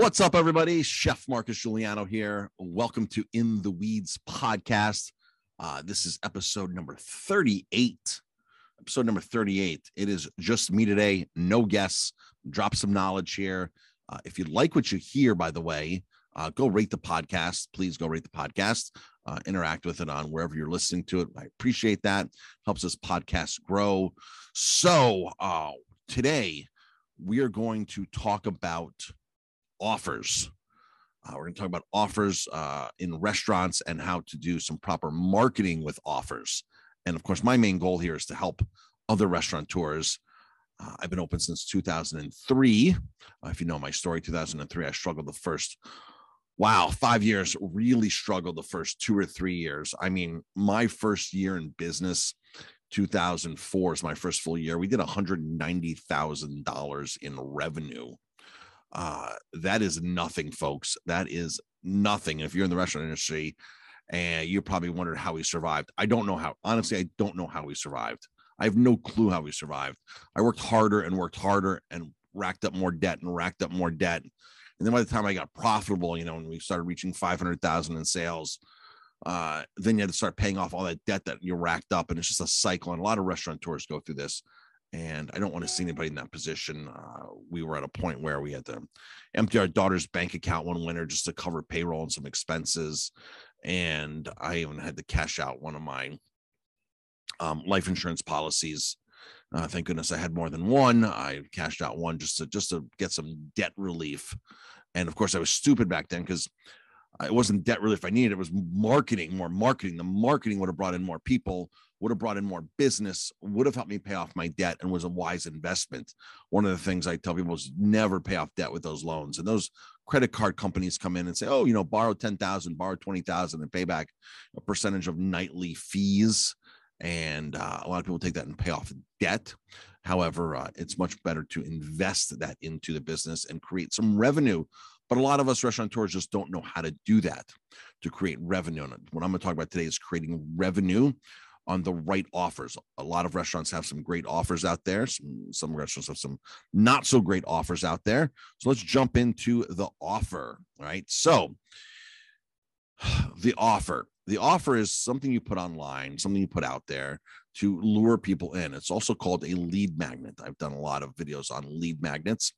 What's up, everybody? Chef Marcus Giuliano here. Welcome to In the Weeds podcast. Uh, this is episode number 38. Episode number 38. It is just me today, no guests. Drop some knowledge here. Uh, if you like what you hear, by the way, uh, go rate the podcast. Please go rate the podcast. Uh, interact with it on wherever you're listening to it. I appreciate that. Helps us podcast grow. So uh, today we are going to talk about offers. Uh, we're going to talk about offers uh, in restaurants and how to do some proper marketing with offers. And of course, my main goal here is to help other restaurateurs. Uh, I've been open since 2003. Uh, if you know my story, 2003, I struggled the first, wow, five years, really struggled the first two or three years. I mean, my first year in business, 2004 is my first full year. We did $190,000 in revenue uh, that is nothing, folks. That is nothing. If you're in the restaurant industry and you probably wondered how he survived, I don't know how. Honestly, I don't know how he survived. I have no clue how he survived. I worked harder and worked harder and racked up more debt and racked up more debt. And then by the time I got profitable, you know, when we started reaching 500,000 in sales, uh, then you had to start paying off all that debt that you racked up. And it's just a cycle. And a lot of restaurateurs go through this and I don't want to see anybody in that position. Uh, we were at a point where we had to empty our daughter's bank account one winter just to cover payroll and some expenses, and I even had to cash out one of my um, life insurance policies. Uh, thank goodness I had more than one. I cashed out one just to just to get some debt relief, and of course I was stupid back then because it wasn't debt relief I needed. It was marketing, more marketing. The marketing would have brought in more people would have brought in more business, would have helped me pay off my debt, and was a wise investment. One of the things I tell people is never pay off debt with those loans. And those credit card companies come in and say, "Oh, you know, borrow ten thousand, borrow twenty thousand, and pay back a percentage of nightly fees." And uh, a lot of people take that and pay off debt. However, uh, it's much better to invest that into the business and create some revenue. But a lot of us restaurateurs just don't know how to do that to create revenue. And what I'm going to talk about today is creating revenue on the right offers. A lot of restaurants have some great offers out there. Some, some restaurants have some not so great offers out there. So let's jump into the offer. Right. So the offer. The offer is something you put online, something you put out there to lure people in. It's also called a lead magnet. I've done a lot of videos on lead magnets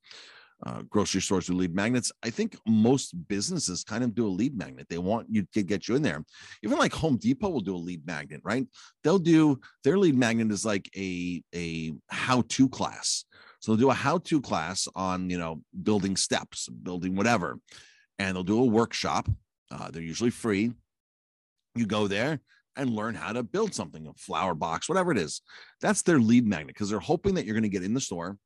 uh, grocery stores do lead magnets. I think most businesses kind of do a lead magnet. They want you to get you in there. Even like Home Depot will do a lead magnet, right? They'll do their lead magnet is like a a how to class. So they'll do a how to class on you know building steps, building whatever, and they'll do a workshop. Uh, they're usually free. You go there and learn how to build something, a flower box, whatever it is. That's their lead magnet because they're hoping that you're going to get in the store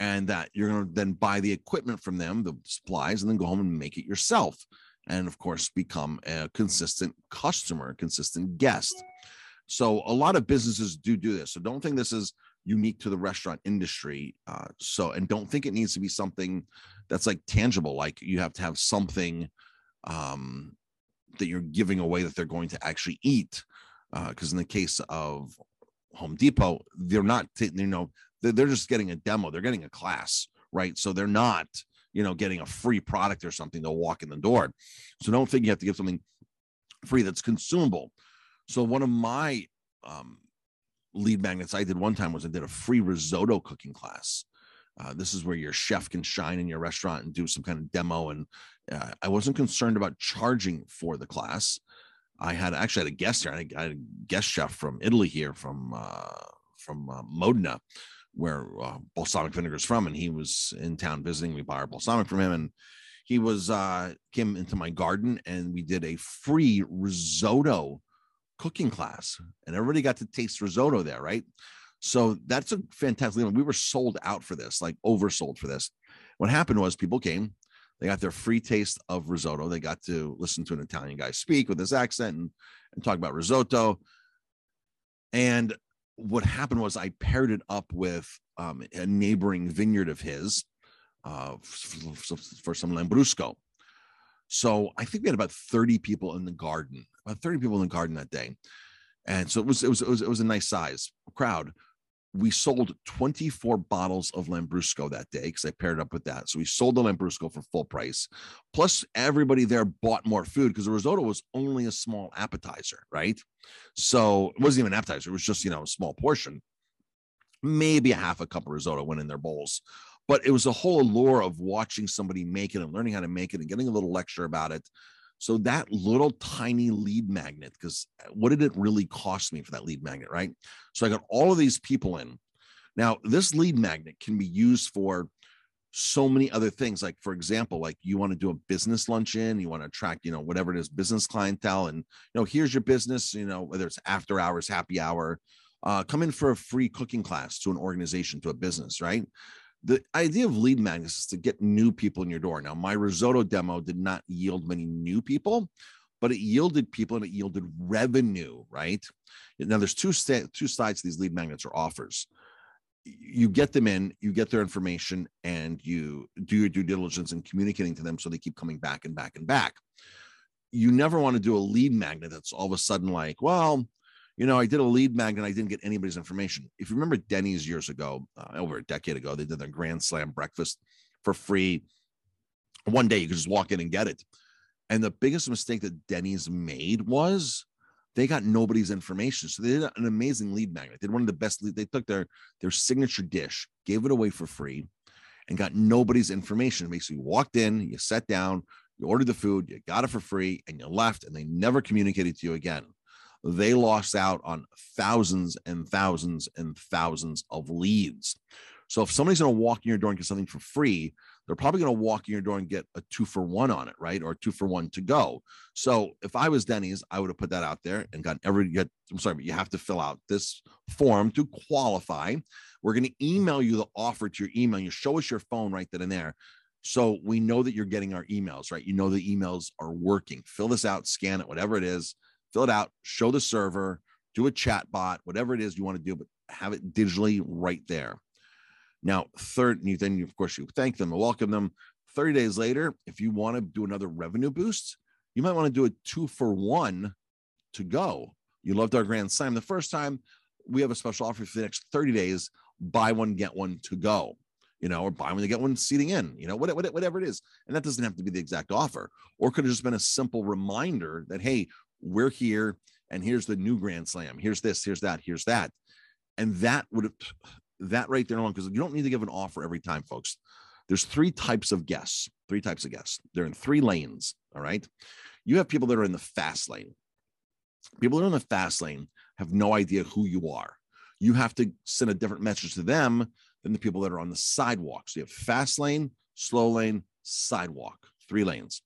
and that you're going to then buy the equipment from them, the supplies, and then go home and make it yourself. And of course, become a consistent customer, consistent guest. So a lot of businesses do do this. So don't think this is unique to the restaurant industry. Uh, so and don't think it needs to be something that's like tangible, like you have to have something um, that you're giving away that they're going to actually eat. Because uh, in the case of Home Depot, they're not, t- you know, they're just getting a demo. They're getting a class right? So they're not you know getting a free product or something. They'll walk in the door. So don't think you have to give something free that's consumable. So one of my um, lead magnets i did one time was i did a free risotto cooking class. Uh, this is where your chef can shine in your restaurant and do some kind of demo. And uh, i wasn't concerned about charging for the class. I had actually had a guest here. I had a guest chef from italy here from uh, from uh, modena where uh, balsamic vinegar is from, and he was in town visiting. We our balsamic from him, and he was uh, came into my garden, and we did a free risotto cooking class, and everybody got to taste risotto there, right? So that's a fantastic. We were sold out for this, like oversold for this. What happened was people came, they got their free taste of risotto. They got to listen to an Italian guy speak with his accent and, and talk about risotto. And what happened was I paired it up with um, a neighboring vineyard of his uh, for, for some Lambrusco. So I think we had about 30 people in the garden, about 30 people in the garden that day. And so it was, it was, it was, it was a nice size crowd. We sold 24 bottles of Lambrusco that day because I paired up with that. So we sold the Lambrusco for full price. Plus, everybody there bought more food because the risotto was only a small appetizer, right? So it wasn't even an appetizer, it was just, you know, a small portion. Maybe a half a cup of risotto went in their bowls. But it was a whole allure of watching somebody make it and learning how to make it and getting a little lecture about it. So that little tiny lead magnet, because what did it really cost me for that lead magnet, right? So I got all of these people in. Now, this lead magnet can be used for so many other things. Like, for example, like you want to do a business luncheon, you want to attract, you know, whatever it is, business clientele, and you know, here's your business, you know, whether it's after hours, happy hour, uh, come in for a free cooking class to an organization, to a business, right? The idea of lead magnets is to get new people in your door. Now, my risotto demo did not yield many new people, but it yielded people and it yielded revenue, right? Now, there's two sta- two sides to these lead magnets or offers. You get them in, you get their information, and you do your due diligence in communicating to them so they keep coming back and back and back. You never want to do a lead magnet that's all of a sudden like, well, you know, I did a lead magnet. I didn't get anybody's information. If you remember Denny's years ago, uh, over a decade ago, they did their Grand Slam breakfast for free. One day you could just walk in and get it. And the biggest mistake that Denny's made was they got nobody's information. So they did an amazing lead magnet. They did one of the best. Lead, they took their their signature dish, gave it away for free, and got nobody's information. Basically, you walked in, you sat down, you ordered the food, you got it for free, and you left, and they never communicated to you again they lost out on thousands and thousands and thousands of leads. So if somebody's going to walk in your door and get something for free, they're probably going to walk in your door and get a two for one on it, right? Or two for one to go. So if I was Denny's, I would have put that out there and got every get. I'm sorry, but you have to fill out this form to qualify. We're going to email you the offer to your email. You show us your phone right then and there. So we know that you're getting our emails, right? You know the emails are working. Fill this out, scan it, whatever it is fill it out, show the server, do a chat bot, whatever it is you want to do, but have it digitally right there. Now, third, you then of course you thank them and welcome them. 30 days later, if you want to do another revenue boost, you might want to do a two for one to go. You loved our grand slam the first time. We have a special offer for the next 30 days buy one, get one to go, you know, or buy one to get one seating in, you know, whatever, whatever it is. And that doesn't have to be the exact offer, or could have just been a simple reminder that, hey, we're here and here's the new grand slam. Here's this here's that here's that. And that would that right there alone because you don't need to give an offer every time folks. There's three types of guests three types of guests. They're in three lanes all right? You have people that are in the fast lane. People that are in the fast lane have no idea who you are. You have to send a different message to them than the people that are on the sidewalk so you have fast lane slow lane sidewalk three lanes.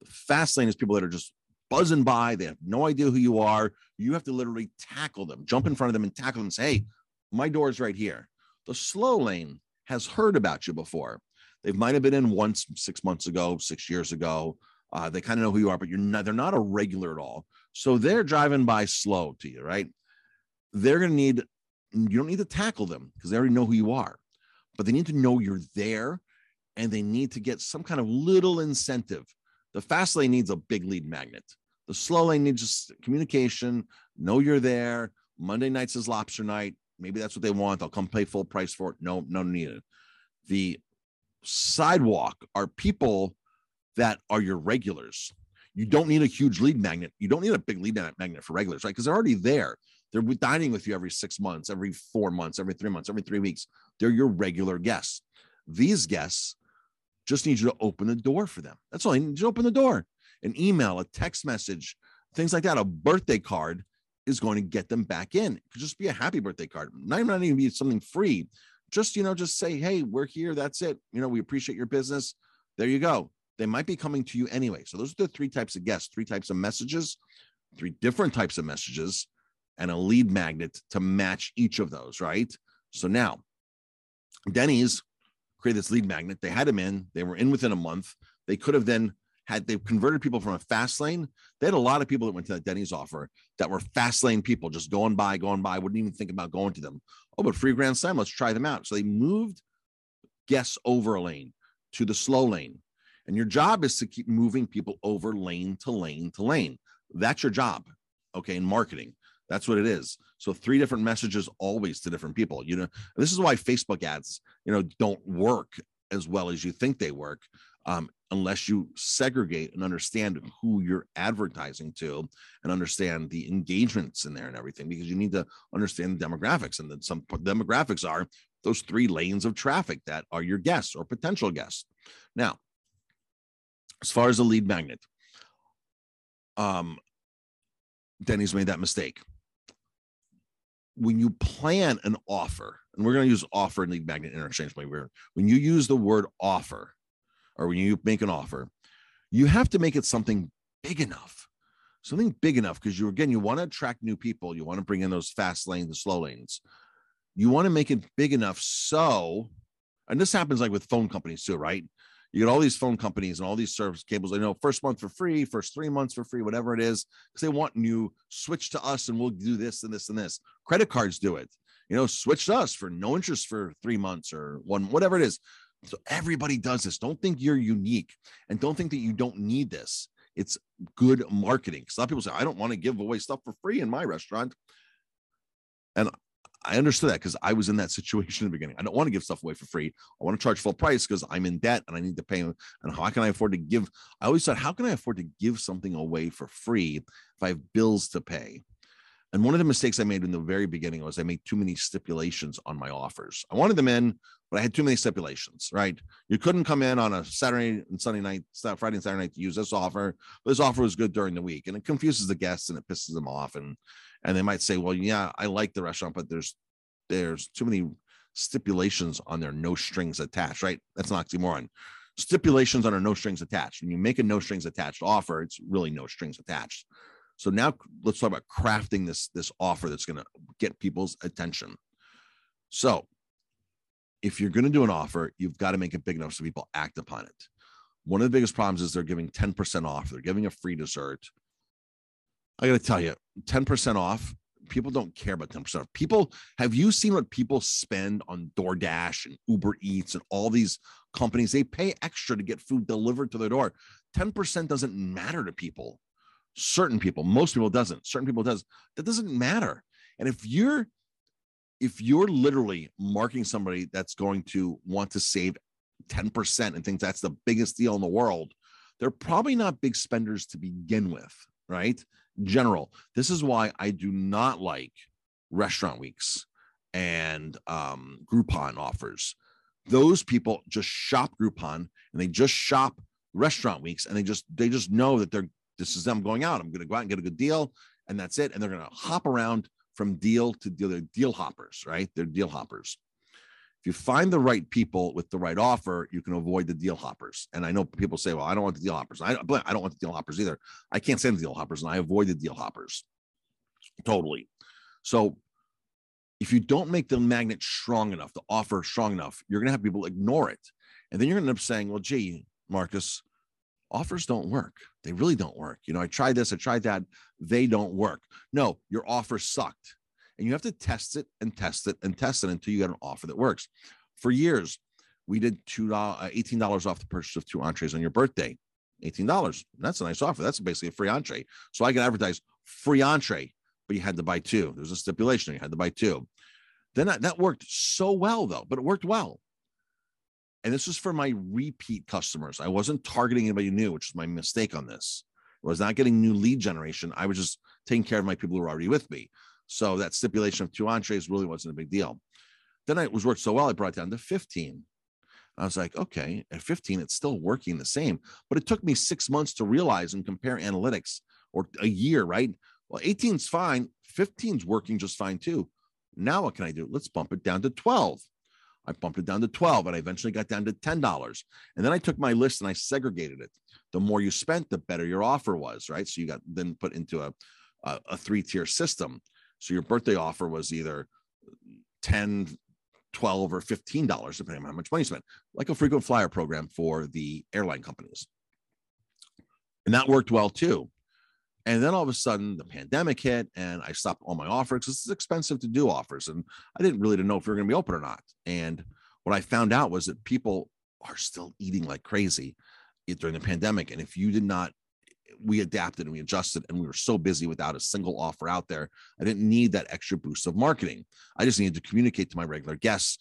The fast lane is people that are just buzzing by. They have no idea who you are. You have to literally tackle them, jump in front of them and tackle them and say, hey, my door is right here. The slow lane has heard about you before. They might have been in once six months ago, six years ago. Uh, they kind of know who you are, but you're not, they're not a regular at all. So they're driving by slow to you, right? They're going to need, you don't need to tackle them because they already know who you are, but they need to know you're there and they need to get some kind of little incentive. The fast lane needs a big lead magnet. The slow lane needs just communication. Know you're there. Monday nights is lobster night. Maybe that's what they want. They'll come pay full price for it. No, no need The sidewalk are people that are your regulars. You don't need a huge lead magnet. You don't need a big lead magnet for regulars, right? Because they're already there. They're dining with you every six months, every four months, every three months, every three weeks. They're your regular guests. These guests just need you to open the door for them. That's all. You need to open the door an email, a text message, things like that, a birthday card is going to get them back in. It could just be a happy birthday card. Not, not even be something free. Just, you know, just say, hey, we're here. That's it. You know, we appreciate your business. There you go. They might be coming to you anyway. So those are the three types of guests, three types of messages, three different types of messages, and a lead magnet to match each of those, right? So now Denny's created this lead magnet. They had him in, they were in within a month. They could have then had they converted people from a fast lane. They had a lot of people that went to that Denny's offer that were fast lane people, just going by, going by, wouldn't even think about going to them. Oh, but free Grand Slam, let's try them out. So they moved guests over a lane to the slow lane. And your job is to keep moving people over lane to lane to lane. That's your job, okay, in marketing. That's what it is. So three different messages always to different people. You know, this is why Facebook ads, you know, don't work as well as you think they work. Um, unless you segregate and understand who you're advertising to and understand the engagements in there and everything because you need to understand the demographics and then some demographics are those three lanes of traffic that are your guests or potential guests. Now as far as the lead magnet um denny's made that mistake. When you plan an offer and we're going to use offer and lead magnet interchangeably when you use the word offer or when you make an offer, you have to make it something big enough, something big enough because you again you want to attract new people, you want to bring in those fast lanes, the slow lanes. You want to make it big enough so, and this happens like with phone companies too, right? You get all these phone companies and all these service cables. I know first month for free, first three months for free, whatever it is, because they want you switch to us and we'll do this and this and this. Credit cards do it. You know, switch to us for no interest for three months or one, whatever it is. So everybody does this. Don't think you're unique and don't think that you don't need this. It's good marketing. Some people say, I don't want to give away stuff for free in my restaurant. And I understood that because I was in that situation in the beginning. I don't want to give stuff away for free. I want to charge full price because I'm in debt and I need to pay. And how can I afford to give? I always thought, how can I afford to give something away for free if I have bills to pay? And one of the mistakes I made in the very beginning was I made too many stipulations on my offers. I wanted them in, but I had too many stipulations, right? You couldn't come in on a Saturday and Sunday night, Friday and Saturday night to use this offer. This offer was good during the week, and it confuses the guests and it pisses them off. And and they might say, well, yeah, I like the restaurant, but there's there's too many stipulations on there, no strings attached, right? That's an oxymoron. Stipulations on a no strings attached. When you make a no strings attached offer, it's really no strings attached. So now let's talk about crafting this this offer that's going to get people's attention. So if you're going to do an offer, you've got to make it big enough so people act upon it. One of the biggest problems is they're giving 10% off. They're giving a free dessert. I got to tell you, 10% off, people don't care about 10% off. People, have you seen what people spend on DoorDash and Uber Eats and all these companies? They pay extra to get food delivered to their door. 10% doesn't matter to people certain people most people doesn't certain people does that doesn't matter. And if you're if you're literally marking somebody that's going to want to save 10% and think that's the biggest deal in the world they're probably not big spenders to begin with right? General this is why i do not like restaurant weeks and um, groupon offers. Those people just shop groupon and they just shop restaurant weeks and they just they just know that they're this is them going out. I'm going to go out and get a good deal, and that's it. And they're going to hop around from deal to deal. They're deal hoppers, right? They're deal hoppers. If you find the right people with the right offer, you can avoid the deal hoppers. And I know people say, "Well, I don't want the deal hoppers." I, I don't want the deal hoppers either. I can't stand the deal hoppers, and I avoid the deal hoppers totally. So if you don't make the magnet strong enough, the offer strong enough, you're going to have people ignore it. And then you're going to end up saying, well, gee, Marcus, offers don't work. They really don't work. You know, I tried this, I tried that. They don't work. No, your offer sucked. And you have to test it and test it and test it until you get an offer that works. For years, we did two uh, $18 off the purchase of two entrees on your birthday. $18. That's a nice offer. That's basically a free entree. So I can advertise free entree, but you had to buy two. There's a stipulation. You had to buy two. Then that worked so well, though, but it worked well and this was for my repeat customers. I wasn't targeting anybody new, which is my mistake on this. I was not getting new lead generation. I was just taking care of my people who were already with me. So that stipulation of two entrees really wasn't a big deal. Then it was worked so well, I brought it down to 15. I was like, okay, at 15, it's still working the same. But it took me six months to realize and compare analytics or a year, right? Well, 18 is fine. 15 is working just fine too. Now what can I do? Let's bump it down to 12. I bumped it down to 12 and I eventually got down to $10. And then I took my list and I segregated it. The more you spent, the better your offer was, right? So you got then put into a, a, a three tier system. So your birthday offer was either 10, 12 or $15, depending on how much money you spent, like a frequent flyer program for the airline companies. And that worked well too. And then all of a sudden, the pandemic hit, and I stopped all my offers because it's expensive to do offers, and I didn't really know if we were going to be open or not. And what I found out was that people are still eating like crazy eh, during the pandemic, and if you did not we adapted and we adjusted and we were so busy without a single offer out there. I didn't need that extra boost of marketing. I just needed to communicate to my regular guests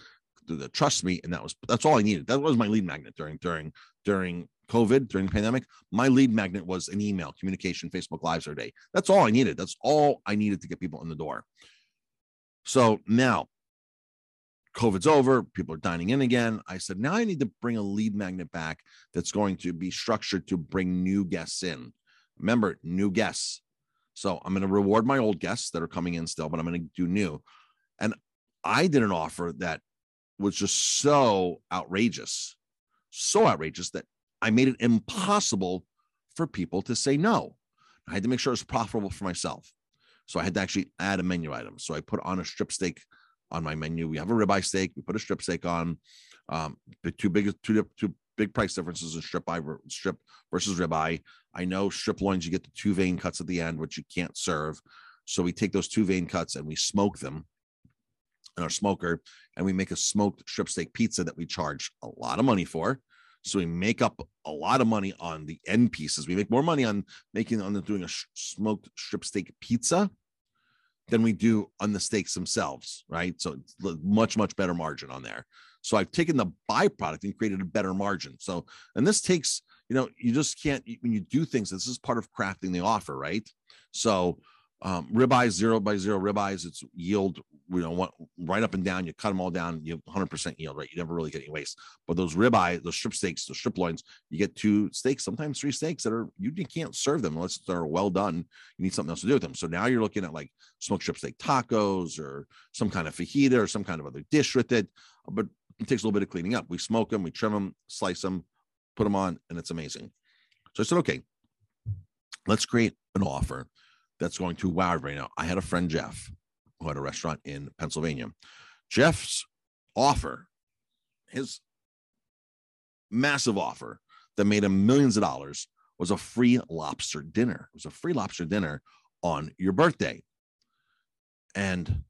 to trust me. And that was, that's all I needed. That was my lead magnet during, during, during COVID, during the pandemic. My lead magnet was an email, communication, Facebook lives every day. That's all I needed. That's all I needed to get people in the door. So now COVID's over, people are dining in again. I said, now I need to bring a lead magnet back that's going to be structured to bring new guests in. Remember, new guests. So I'm going to reward my old guests that are coming in still, but I'm going to do new. And I did an offer that was just so outrageous, so outrageous that I made it impossible for people to say no. I had to make sure it was profitable for myself. So I had to actually add a menu item. So I put on a strip steak on my menu. We have a ribeye steak. We put a strip steak on. Um, the two big two two big price differences in strip strip versus ribeye. I know strip loins you get the two vein cuts at the end, which you can't serve. So we take those two vein cuts and we smoke them in our smoker, and we make a smoked strip steak pizza that we charge a lot of money for. So we make up a lot of money on the end pieces. We make more money on making on doing a sh- smoked strip steak pizza than we do on the steaks themselves, right? So much, much better margin on there. So I've taken the byproduct and created a better margin. So, and this takes, you know, you just can't, when you do things, this is part of crafting the offer, right? So, um, ribeyes, zero by zero ribeyes, it's yield you know, right up and down. You cut them all down, you have 100% yield, right? You never really get any waste. But those ribeye, those strip steaks, the strip loins, you get two steaks, sometimes three steaks that are you, you can't serve them unless they're well done. You need something else to do with them. So now you're looking at like smoked strip steak tacos or some kind of fajita or some kind of other dish with it. But it takes a little bit of cleaning up. We smoke them, we trim them, slice them, put them on, and it's amazing. So I said, okay, let's create an offer that's going to wow everybody. Now, I had a friend, Jeff, who had a restaurant in Pennsylvania. Jeff's offer, his massive offer that made him millions of dollars was a free lobster dinner. It was a free lobster dinner on your birthday. And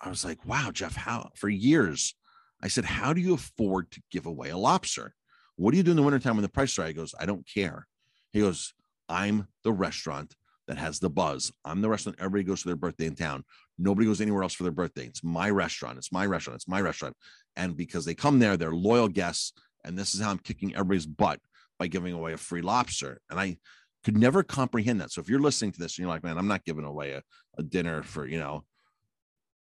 I was like, wow, Jeff, how for years I said, how do you afford to give away a lobster? What do you do in the wintertime when the price is right? He goes, I don't care. He goes, I'm the restaurant that has the buzz. I'm the restaurant everybody goes to their birthday in town. Nobody goes anywhere else for their birthday. It's my restaurant. It's my restaurant. It's my restaurant. And because they come there, they're loyal guests. And this is how I'm kicking everybody's butt by giving away a free lobster. And I could never comprehend that. So if you're listening to this and you're like, man, I'm not giving away a, a dinner for, you know,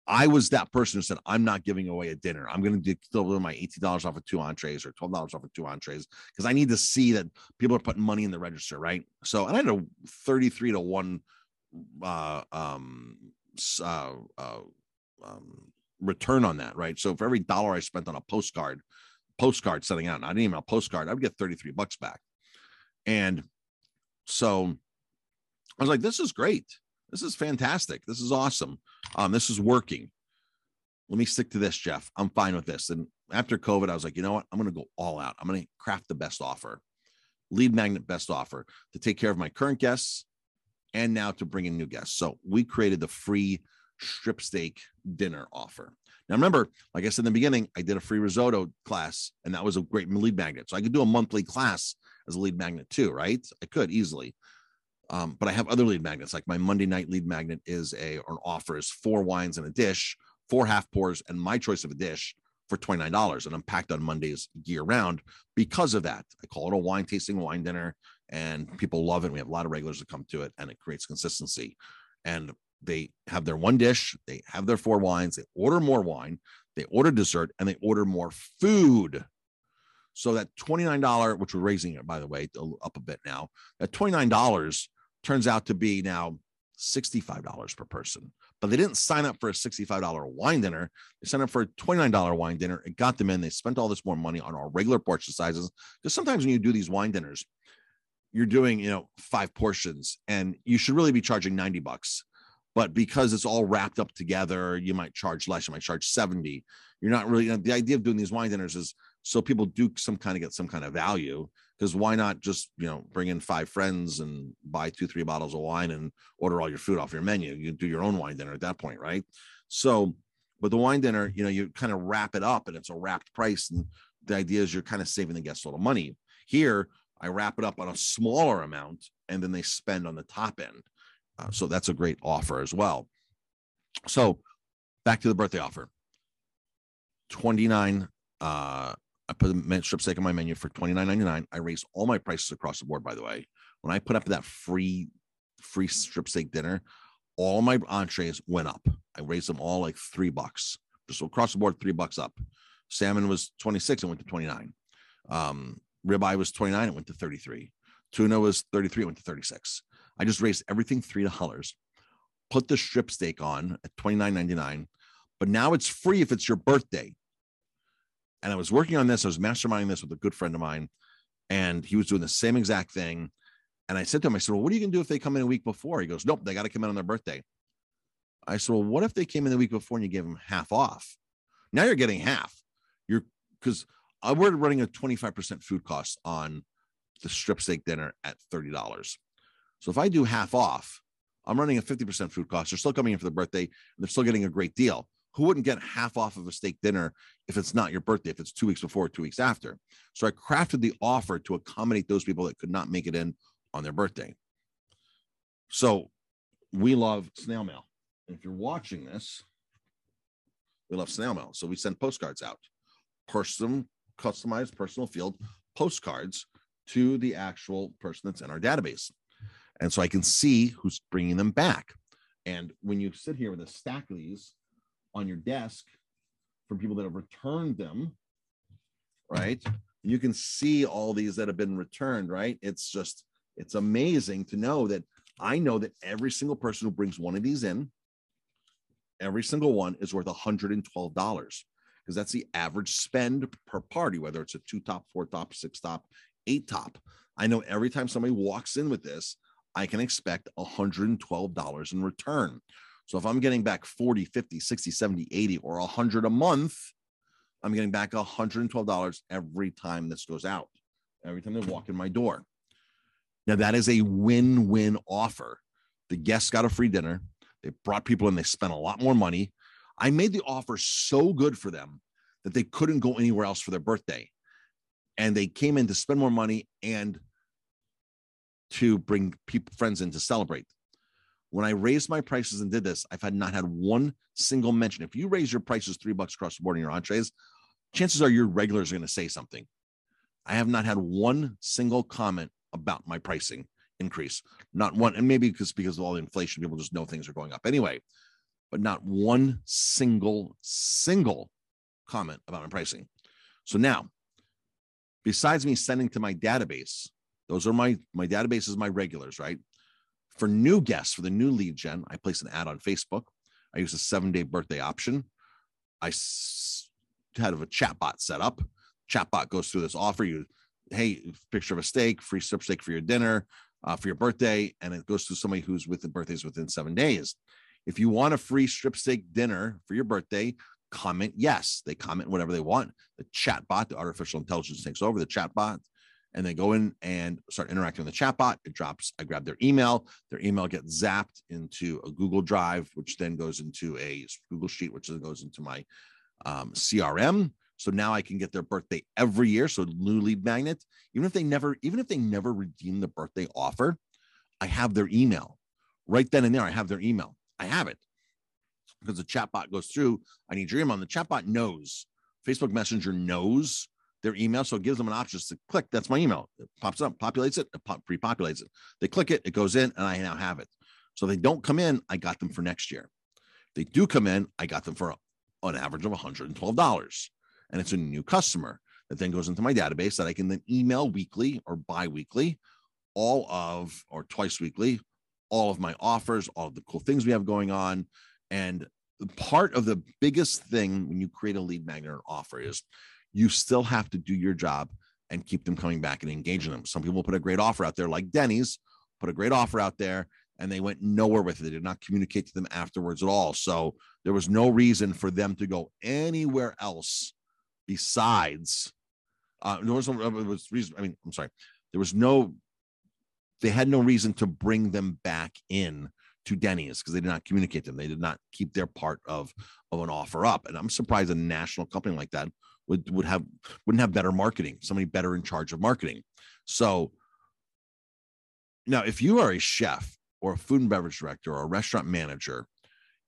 I was that person who said, I'm not giving away a dinner. I'm going to deliver my $18 off of two entrees or $12 off of two entrees because I need to see that people are putting money in the register, right? So, and I had a 33 to 1 uh, um, uh, uh, um, return on that, right? So for every dollar I spent on a postcard, postcard sending out, not an email, postcard, I would get 33 bucks back. And so I was like, this is great. This is fantastic. This is awesome. Um, this is working. Let me stick to this, Jeff. I'm fine with this. And after COVID, I was like, you know what? I'm going to go all out. I'm going to craft the best offer, lead magnet best offer to take care of my current guests and now to bring in new guests. So we created the free strip steak dinner offer. Now, remember, like I said in the beginning, I did a free risotto class, and that was a great lead magnet. So I could do a monthly class as a lead magnet too, right? I could easily. Um, but I have other lead magnets, like my Monday night lead magnet is a or an offer is four wines and a dish, four half pours, and my choice of a dish for $29. And I'm packed on Mondays year round because of that. I call it a wine tasting wine dinner and people love it. We have a lot of regulars that come to it and it creates consistency. And they have their one dish, they have their four wines, they order more wine, they order dessert, and they order more food. So that $29, which we're raising it, by the way, up a bit now, that $29 turns out to be now $65 per person. But they didn't sign up for a $65 wine dinner. They signed up for a $29 wine dinner. It got them in. They spent all this more money on our regular portion sizes. Because sometimes when you do these wine dinners, you're doing, you know, five portions and you should really be charging 90 bucks. But because it's all wrapped up together, you might charge less. You might charge 70. You're not really, you know, the idea of doing these wine dinners is so people do some kind of get some kind of value because why not just you know bring in five friends and buy two three bottles of wine and order all your food off your menu you do your own wine dinner at that point right so but the wine dinner you know you kind of wrap it up and it's a wrapped price and the idea is you're kind of saving the guests a little money here I wrap it up on a smaller amount and then they spend on the top end. Uh, so that's a great offer as well. So back to the birthday offer 29 uh I put a strip steak on my menu for twenty nine ninety nine. I raised all my prices across the board, by the way. When I put up that free free strip steak dinner, all my entrees went up. I raised them all like three bucks, just across the board, three bucks up. Salmon was 26 and went to 29. Um, ribeye was 29, it went to 33. Tuna was 33, it went to 36. I just raised everything three dollars, put the strip steak on at 29.99, but now it's free if it's your birthday. And I was working on this, I was masterminding this with a good friend of mine, and he was doing the same exact thing. And I said to him, I said, Well, what are you gonna do if they come in a week before? He goes, Nope, they got to come in on their birthday. I said, Well, what if they came in the week before and you gave them half off? Now you're getting half. You're because uh, we're running a 25% food cost on the strip steak dinner at $30. So if I do half off, I'm running a 50% food cost. They're still coming in for the birthday and they're still getting a great deal. Who wouldn't get half off of a steak dinner if it's not your birthday, if it's two weeks before, two weeks after? So I crafted the offer to accommodate those people that could not make it in on their birthday. So we love snail mail. And if you're watching this, we love snail mail. So we send postcards out, person, customized personal field postcards to the actual person that's in our database. And so I can see who's bringing them back. And when you sit here with a stack of these on your desk from people that have returned them, right? You can see all these that have been returned, right? It's just, it's amazing to know that I know that every single person who brings one of these in, every single one is worth $112 because that's the average spend per party, whether it's a two top, four top, six top, eight top. I know every time somebody walks in with this, I can expect $112 in return. So if I'm getting back 40, 50, 60, 70, 80, or 100 a month, I'm getting back $112 every time this goes out, every time they walk in my door. Now, that is a win win offer. The guests got a free dinner. They brought people in, they spent a lot more money. I made the offer so good for them that they couldn't go anywhere else for their birthday. And they came in to spend more money and to bring people friends in to celebrate. When I raised my prices and did this, I've had not had one single mention. If you raise your prices three bucks across the board in your entrees, chances are your regulars are going to say something. I have not had one single comment about my pricing increase. Not one, and maybe because because of all the inflation, people just know things are going up anyway. But not one single single comment about my pricing. So now, besides me sending to my database those are my my database is my regulars, right? For new guests, for the new lead gen, I place an ad on Facebook. I use a seven day birthday option. I had a chatbot set up. Chatbot goes through this offer. You, hey, picture of a steak, free strip steak for your dinner, uh, for your birthday, and it goes to somebody who's with the birthdays within seven days. If you want a free strip steak dinner for your birthday, comment yes. They comment whatever they want. The chatbot, the artificial intelligence takes over. The chatbot and they go in and start interacting with the chatbot. It drops, I grab their email. Their email gets zapped into a Google Drive, which then goes into a Google Sheet, which then goes into my um, CRM. So now I can get their birthday every year. So new lead magnet, even if they never, even if they never redeem the birthday offer, I have their email right then and there. I have their email. I have it because the chatbot goes through. I need your email. And the chatbot knows, Facebook Messenger knows their email. So it gives them an option to click. That's my email. It pops up, populates it, it pop, pre-populates it. They click it, it goes in, and I now have it. So they don't come in, I got them for next year. They do come in, I got them for an average of $112. And it's a new customer that then goes into my database that I can then email weekly or bi-weekly, all of or twice weekly, all of my offers, all of the cool things we have going on. And part of the biggest thing when you create a lead magnet offer is you still have to do your job and keep them coming back and engaging them. Some people put a great offer out there, like Denny's, put a great offer out there, and they went nowhere with it. They did not communicate to them afterwards at all. So there was no reason for them to go anywhere else besides. Uh, there was, no, was reason. I mean, I'm sorry. There was no. They had no reason to bring them back in to Denny's because they did not communicate them. They did not keep their part of of an offer up. And I'm surprised a national company like that would would have wouldn't have better marketing, somebody better in charge of marketing. So now if you are a chef or a food and beverage director or a restaurant manager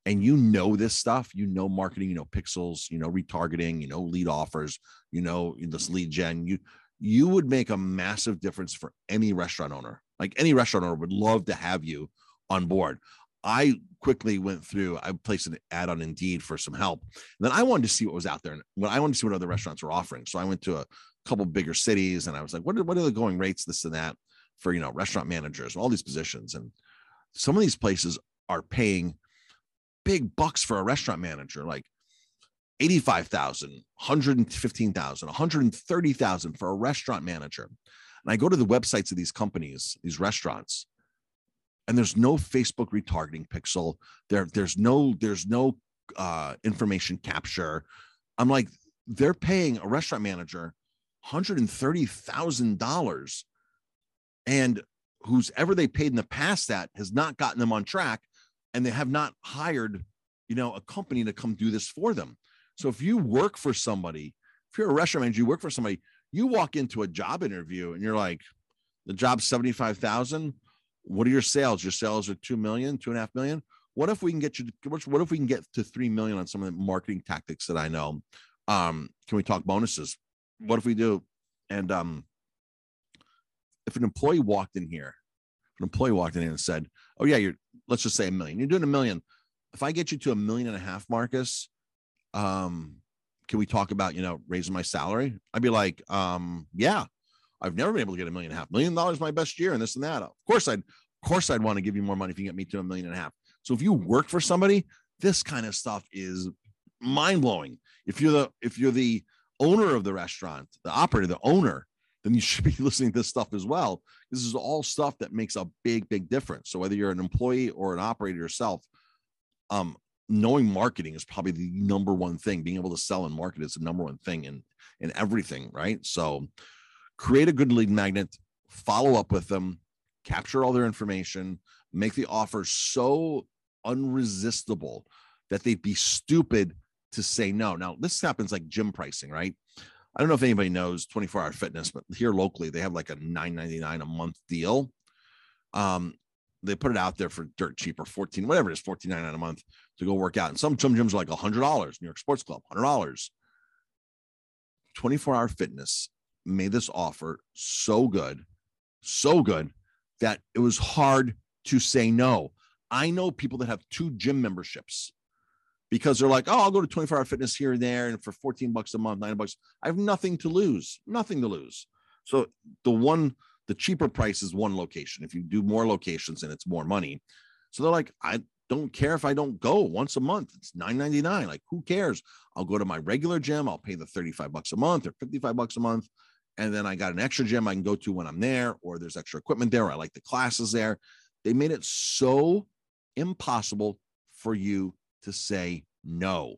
and you know this stuff, you know marketing, you know pixels, you know retargeting, you know lead offers, you know this lead gen, you you would make a massive difference for any restaurant owner. Like any restaurant owner would love to have you on board. I quickly went through, I placed an ad on Indeed for some help. And then I wanted to see what was out there. And when I wanted to see what other mm-hmm. restaurants were offering. So I went to a couple bigger cities and I was like, what are, what are the going rates, this and that for, you know, restaurant managers, all these positions. And some of these places are paying big bucks for a restaurant manager, like 85,000, 115,000, 130,000 for a restaurant manager. And I go to the websites of these companies, these restaurants, and there's no Facebook retargeting pixel. There, there's no, there's no uh, information capture. I'm like, they're paying a restaurant manager $130,000 and who's ever they paid in the past that has not gotten them on track and they have not hired, you know, a company to come do this for them. So if you work for somebody, if you're a restaurant manager, you work for somebody, you walk into a job interview and you're like, the job's 75,000. What are your sales? Your sales are 2 million, two and a half million. What if we can get you, to, what if we can get to 3 million on some of the marketing tactics that I know? Um, can we talk bonuses? What if we do? And um, if an employee walked in here, an employee walked in and said, Oh, yeah, you're, let's just say a million, you're doing a million. If I get you to a million and a half, Marcus, um, can we talk about, you know, raising my salary? I'd be like, um, yeah, I've never been able to get a million and a half. Million dollars my best year and this and that. Of course, I'd, of course, I'd want to give you more money if you get me to a million and a half. So if you work for somebody, this kind of stuff is mind blowing. If you're the, if you're the owner of the restaurant, the operator, the owner, then you should be listening to this stuff as well. This is all stuff that makes a big, big difference. So whether you're an employee or an operator yourself, um, knowing marketing is probably the number one thing. Being able to sell and market is the number one thing in in everything, right? So create a good lead magnet, follow up with them, capture all their information, make the offer so unresistible that they'd be stupid to say no. Now, this happens like gym pricing, right? I don't know if anybody knows 24 hour fitness, but here locally, they have like a 9.99 a month deal. Um, they put it out there for dirt cheap or 14, whatever it is, 14.99 a month to go work out. And some some gyms are like $100, New York Sports Club, $100. 24 hour fitness made this offer so good, so good that it was hard to say no. I know people that have two gym memberships because they're like, oh, I'll go to 24 hour fitness here and there. And for 14 bucks a month, nine bucks, I have nothing to lose, nothing to lose. So the one, the cheaper price is one location. If you do more locations and it's more money. So they're like, I don't care if I don't go once a month. It's 9.99. Like, who cares? I'll go to my regular gym. I'll pay the 35 bucks a month or 55 bucks a month. And then I got an extra gym I can go to when I'm there, or there's extra equipment there. I like the classes there. They made it so impossible for you to say no.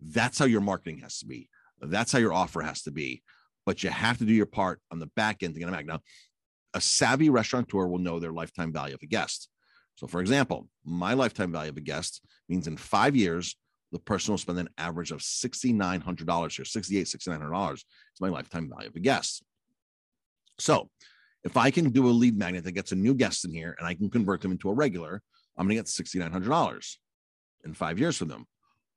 That's how your marketing has to be. That's how your offer has to be. But you have to do your part on the back end to get them back. Now, a savvy restaurateur will know their lifetime value of a guest. So, for example, my lifetime value of a guest means in five years, the person will spend an average of $6,900 here, $6,800, $6,900 is my lifetime value of a guest. So, if I can do a lead magnet that gets a new guest in here and I can convert them into a regular, I'm going to get $6,900 in five years from them.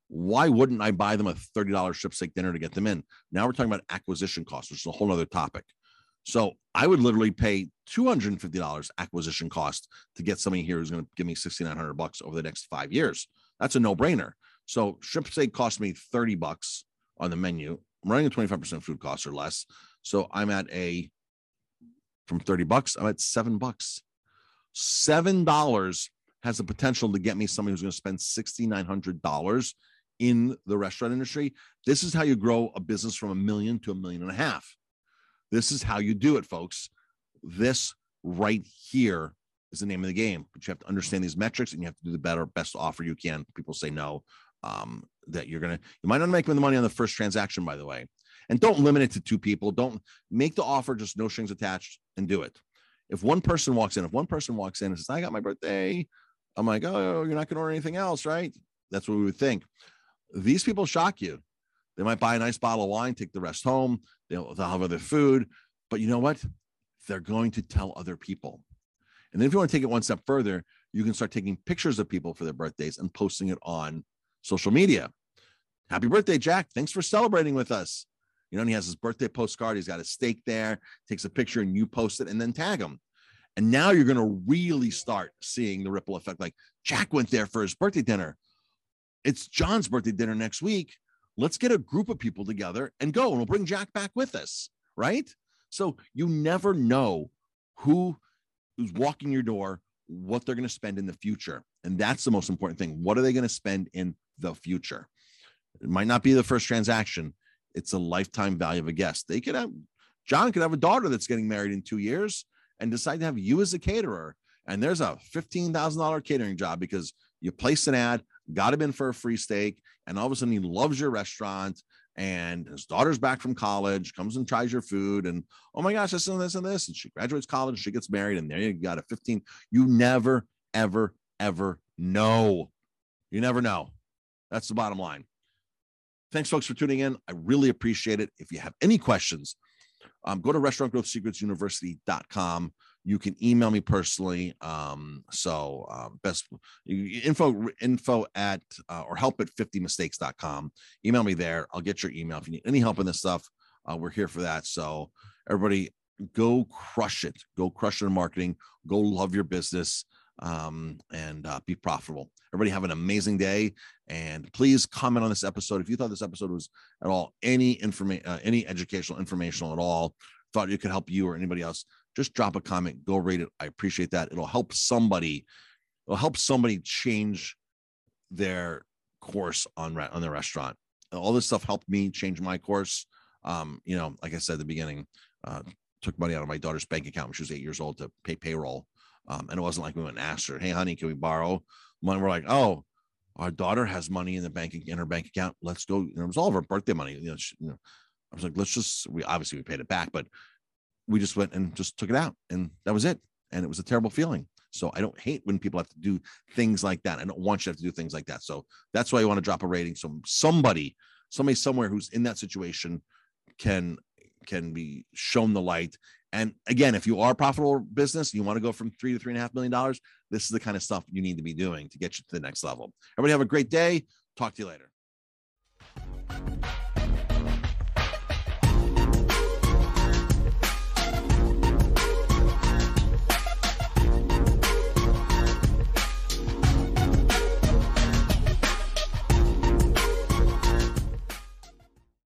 Why wouldn't I buy them a $30 strip steak dinner to get them in? Now we're talking about acquisition costs, which is a whole other topic. So I would literally pay $250 acquisition cost to get somebody here who's going to give me 6,900 bucks over the next five years. That's a no brainer. So strip steak cost me 30 bucks on the menu. I'm running a 25% food cost or less. So I'm at a, from 30 bucks, I'm at seven bucks. $7 has the potential to get me somebody who's going to spend $6,900 in the restaurant industry. This is how you grow a business from a million to a million and a half. This is how you do it, folks. This right here is the name of the game. But you have to understand these metrics and you have to do the better, best offer you can. People say no. Um, that you're gonna, you might not make the money on the first transaction, by the way. And don't limit it to two people. Don't make the offer just no strings attached and do it. If one person walks in, if one person walks in and says, I got my birthday, I'm like, oh, you're not gonna order anything else, right? That's what we would think. These people shock you They might buy a nice bottle of wine, take the rest home. They'll, they'll have other food. But you know what? They're going to tell other people. And then if you want to take it one step further, you can start taking pictures of people for their birthdays and posting it on social media. Happy birthday, Jack. Thanks for celebrating with us. You know, and he has his birthday postcard. He's got a steak there, takes a picture, and you post it and then tag him. And now you're going to really start seeing the ripple effect. Like Jack went there for his birthday dinner. It's John's birthday dinner next week. Let's get a group of people together and go, and we'll bring Jack back with us. Right. So you never know who who's walking your door, what they're going to spend in the future. And that's the most important thing. What are they going to spend in the future? It might not be the first transaction. It's a lifetime value of a guest. They could have John could have a daughter that's getting married in two years and decide to have you as a caterer. And there's a $15,000 catering job because you place an ad, got him in for a free steak, and all of a sudden he loves your restaurant and his daughter's back from college, comes and tries your food, and oh my gosh, this and this and this. And she graduates college, she gets married, and there you got a 15. You never, ever, ever know. You never know. That's the bottom line. Thanks, folks, for tuning in. I really appreciate it. If you have any questions, um, go to restaurantgrowthsecretsuniversity.com you can email me personally um, so um, best info info at uh, or help at 50mistakes.com email me there. I'll get your email if you need any help in this stuff. Uh, we're here for that. So everybody go crush it. Go crush it in marketing. Go love your business um, and uh, be profitable everybody have an amazing day and please comment on this episode if you thought this episode was at all any information uh, any educational informational at all thought it could help you or anybody else just drop a comment, go rate it. I appreciate that. It'll help somebody, it'll help somebody change their course on on the restaurant. All this stuff helped me change my course. Um, you know, like I said at the beginning, uh, took money out of my daughter's bank account when she was eight years old to pay payroll. Um, and it wasn't like we went and asked her, "Hey, honey, can we borrow money?" We're like, "Oh, our daughter has money in the bank in her bank account. Let's go." And it was all of her birthday money. You know, she, you know, I was like, "Let's just." We obviously we paid it back, but we just went and just took it out and that was it and it was a terrible feeling so i don't hate when people have to do things like that i don't want you to have to do things like that so that's why i want to drop a rating so somebody somebody somewhere who's in that situation can can be shown the light and again, if you are a profitable business, you want to go from three to three and a half million dollars, this is the kind of stuff you need to be doing to get you to the next level. Everybody have a great day. Talk to you later.